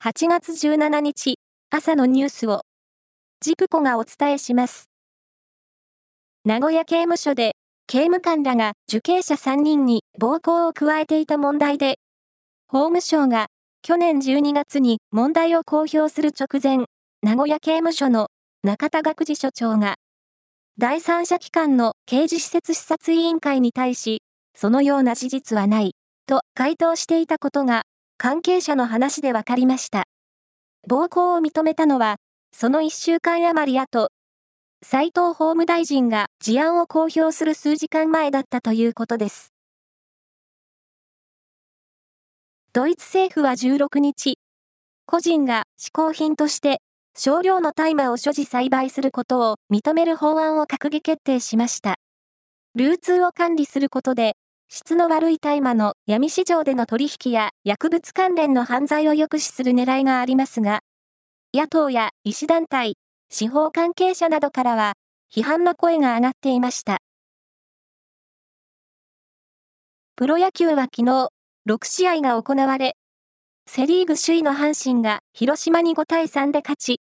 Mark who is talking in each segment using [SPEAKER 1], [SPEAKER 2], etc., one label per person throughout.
[SPEAKER 1] 8月17日朝のニュースをジプコがお伝えします。名古屋刑務所で刑務官らが受刑者3人に暴行を加えていた問題で、法務省が去年12月に問題を公表する直前、名古屋刑務所の中田学次所長が、第三者機関の刑事施設視察委員会に対し、そのような事実はない、と回答していたことが関係者の話で分かりました。暴行を認めたのは、その1週間余り後、斉藤法務大臣が事案を公表する数時間前だったということです。ドイツ政府は16日、個人が嗜好品として少量の大麻を所持栽培することを認める法案を閣議決定しました。流通を管理することで質の悪い大麻の闇市場での取引や薬物関連の犯罪を抑止する狙いがありますが、野党や医師団体、司法関係者などからは、批判の声が上がっていました。プロ野球は昨日、6試合が行われ、セリーグ首位の阪神が広島に5対3で勝ち、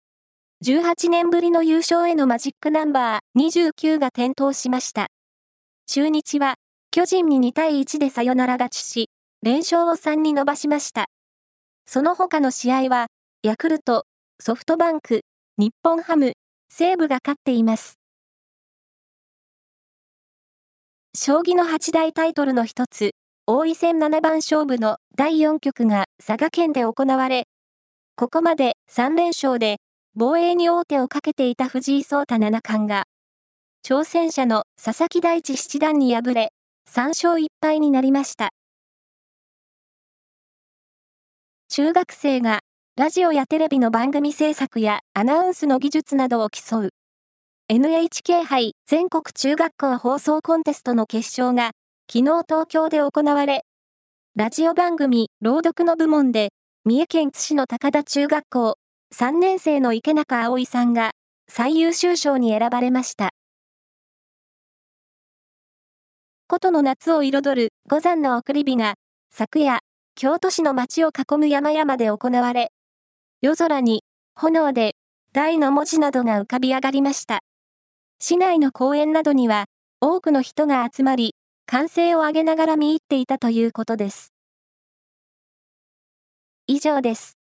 [SPEAKER 1] 18年ぶりの優勝へのマジックナンバー29が点灯しました。中日は巨人に2対1でサヨナラ勝ちし、連勝を3に伸ばしました。その他の試合は、ヤクルト、ソフトバンク、日本ハム、西武が勝っています。将棋の八大タイトルの一つ、王位戦七番勝負の第4局が佐賀県で行われ、ここまで3連勝で防衛に王手をかけていた藤井聡太七冠が、挑戦者の佐々木大地七段に敗れ、3勝1敗になりました。中学生がラジオやテレビの番組制作やアナウンスの技術などを競う NHK 杯全国中学校放送コンテストの決勝が昨日東京で行われ、ラジオ番組朗読の部門で三重県津市の高田中学校3年生の池中葵さんが最優秀賞に選ばれました。古都の夏を彩る五山の送り火が、昨夜、京都市の街を囲む山々で行われ、夜空に、炎で、大の文字などが浮かび上がりました。市内の公園などには、多くの人が集まり、歓声を上げながら見入っていたということです。以上です。